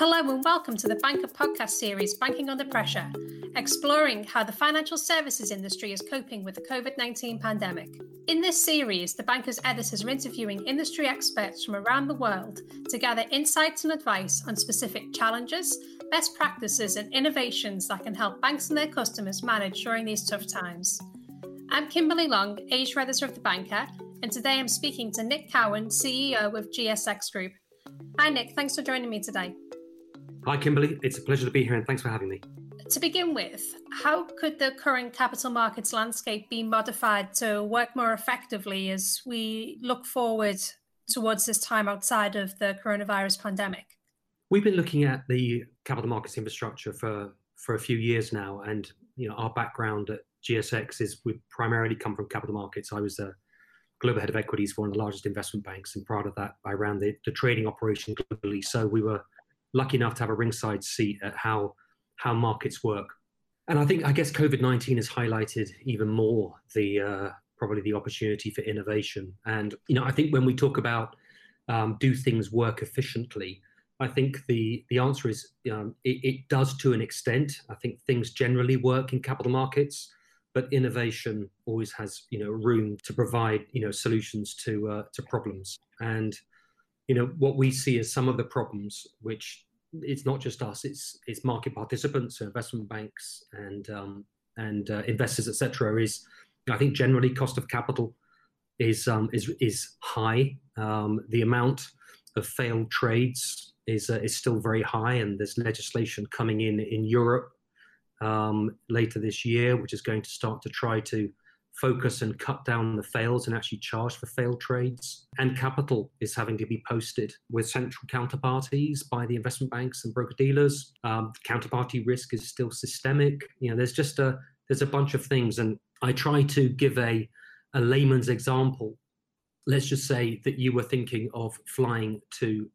Hello and welcome to the Banker podcast series, Banking Under Pressure, exploring how the financial services industry is coping with the COVID 19 pandemic. In this series, the Banker's editors are interviewing industry experts from around the world to gather insights and advice on specific challenges, best practices, and innovations that can help banks and their customers manage during these tough times. I'm Kimberley Long, Asia editor of the Banker, and today I'm speaking to Nick Cowan, CEO of GSX Group. Hi, Nick. Thanks for joining me today. Hi, Kimberley. It's a pleasure to be here and thanks for having me. To begin with, how could the current capital markets landscape be modified to work more effectively as we look forward towards this time outside of the coronavirus pandemic? We've been looking at the capital markets infrastructure for, for a few years now, and you know our background at GSX is we primarily come from capital markets. I was a global head of equities for one of the largest investment banks, and part of that, I ran the, the trading operation globally. So we were lucky enough to have a ringside seat at how how markets work. And I think I guess COVID nineteen has highlighted even more the uh, probably the opportunity for innovation. And you know I think when we talk about um, do things work efficiently, I think the the answer is um, it, it, does to an extent. I think things generally work in capital markets, but innovation always has you know room to provide you know solutions to uh, to problems. And you know what we see as some of the problems which it's not just us it's it's market participants so investment banks and um, and uh, investors etc is i think generally cost of capital is um, is is high. Um, the amount of failed trades is uh, is still very high and there's legislation coming in in europe um, later this year which is going to start to try to focus and cut down the fails and actually charge for failed trades. And capital is having to be posted with central counterparties by the investment banks and broker dealers. Um, counterparty risk is still systemic. You know, there's just a there's a bunch of things, and I try to give a a layman's example. Let's just say that you were thinking of flying to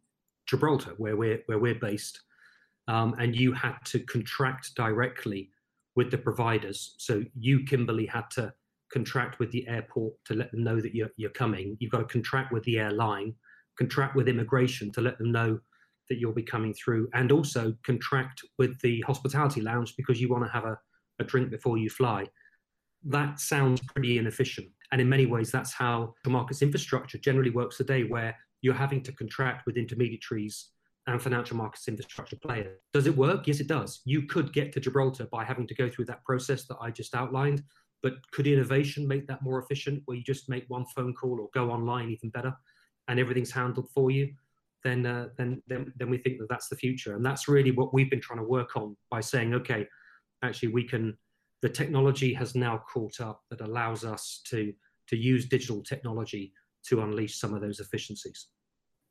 Gibraltar, where we're where we're based, um, and you had to contract directly with the providers. So you, Kimberley, had to contract with the airport to let them know that you're, you're coming. You've got to contract with the airline, contract with immigration to let them know that you'll be coming through, and also contract with the hospitality lounge because you want to have a, a drink before you fly. That sounds pretty inefficient. And in many ways, that's how the market's infrastructure generally works today, where you're having to contract with intermediaries and financial markets infrastructure players. Does it work? Yes, it does. You could get to Gibraltar by having to go through that process that I just outlined. But could innovation make that more efficient, where you just make one phone call or go online even better, and everything's handled for you? Then, uh, then, then, then we think that that's the future, and that's really what we've been trying to work on by saying, okay, actually, we can. The technology has now caught up that allows us to to use digital technology to unleash some of those efficiencies.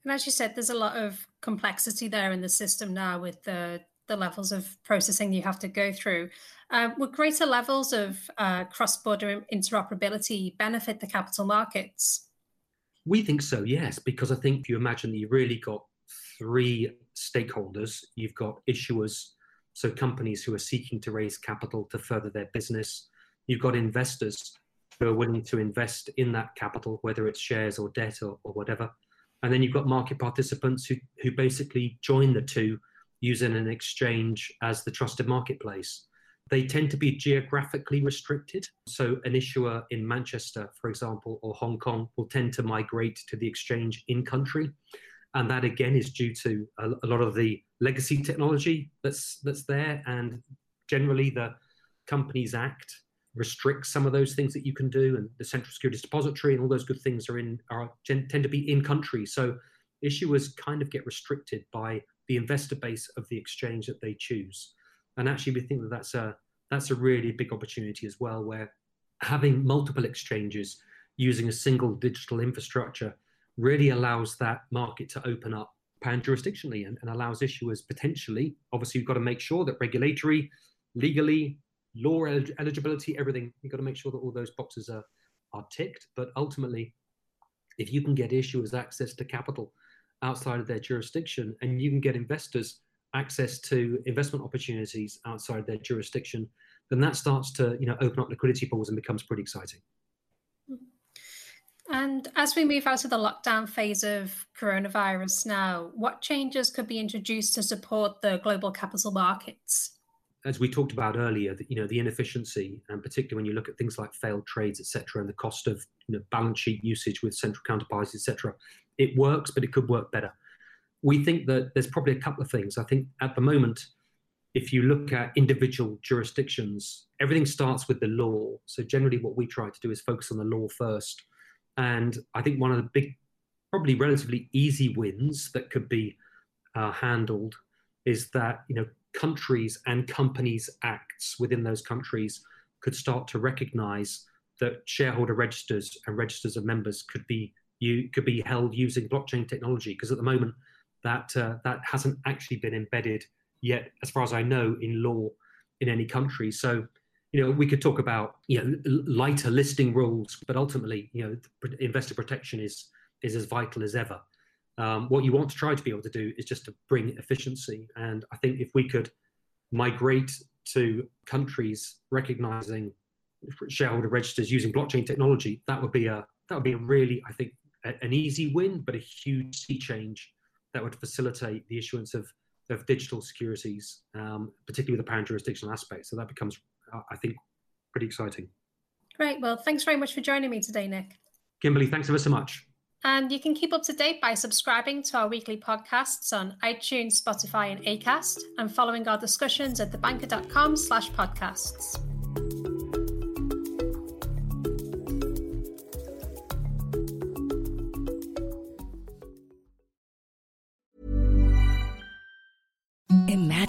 And as you said, there's a lot of complexity there in the system now with the the levels of processing you have to go through. Um, would greater levels of uh, cross border interoperability benefit the capital markets? We think so, yes, because I think if you imagine that you've really got three stakeholders you've got issuers, so companies who are seeking to raise capital to further their business, you've got investors who are willing to invest in that capital, whether it's shares or debt or, or whatever. And then you've got market participants who, who basically join the two using an exchange as the trusted marketplace. They tend to be geographically restricted. So, an issuer in Manchester, for example, or Hong Kong will tend to migrate to the exchange in country. And that again is due to a, lot of the legacy technology that's, that's there. And generally, the Companies Act restricts some of those things that you can do. And the Central Securities Depository and all those good things are in are tend to be in country. So, issuers kind of get restricted by the investor base of the exchange that they choose. And actually, we think that that's a that's a really big opportunity as well, where having multiple exchanges using a single digital infrastructure really allows that market to open up pan jurisdictionally and, and allows issuers potentially. Obviously, you've got to make sure that regulatory, legally, law eligibility, everything. You've got to make sure that all those boxes are are ticked. But ultimately, if you can get issuers access to capital outside of their jurisdiction, and you can get investors access to investment opportunities outside their jurisdiction, then that starts to you know open up liquidity pools and becomes pretty exciting. Mm-hmm. And as we move out of the lockdown phase of coronavirus now, what changes could be introduced to support the global capital markets? As we talked about earlier, you know the inefficiency, and particularly when you look at things like failed trades, etc., and the cost of you know, balance sheet usage with central counterparties, etc., it works, but it could work better. We think that there's probably a couple of things. I think at the moment, if you look at individual jurisdictions, everything starts with the law. So generally, what we try to do is focus on the law first. And I think one of the big, probably relatively easy wins that could be uh, handled is that you know countries and companies acts within those countries could start to recognize that shareholder registers and registers of members could be you could be held using blockchain technology because at the moment that uh, that hasn't actually been embedded yet, as far as I know, in law in any country. So, you know, we could talk about you know lighter listing rules, but ultimately, you know, investor protection is is as vital as ever. Um, what you want to try to be able to do is just to bring efficiency, and I think if we could migrate to countries recognizing shareholder registers using blockchain technology, that would be a that would be a really, I think, a, an easy win, but a huge sea change that would facilitate the issuance of of digital securities, um, particularly with the pan jurisdictional aspect. So that becomes, uh, I think, pretty exciting. Great. Well, thanks very much for joining me today, Nick. Kimberley, thanks ever so much. And you can keep up to date by subscribing to our weekly podcasts on iTunes, Spotify, and Acast, and following our discussions at thebanker.com slash podcasts.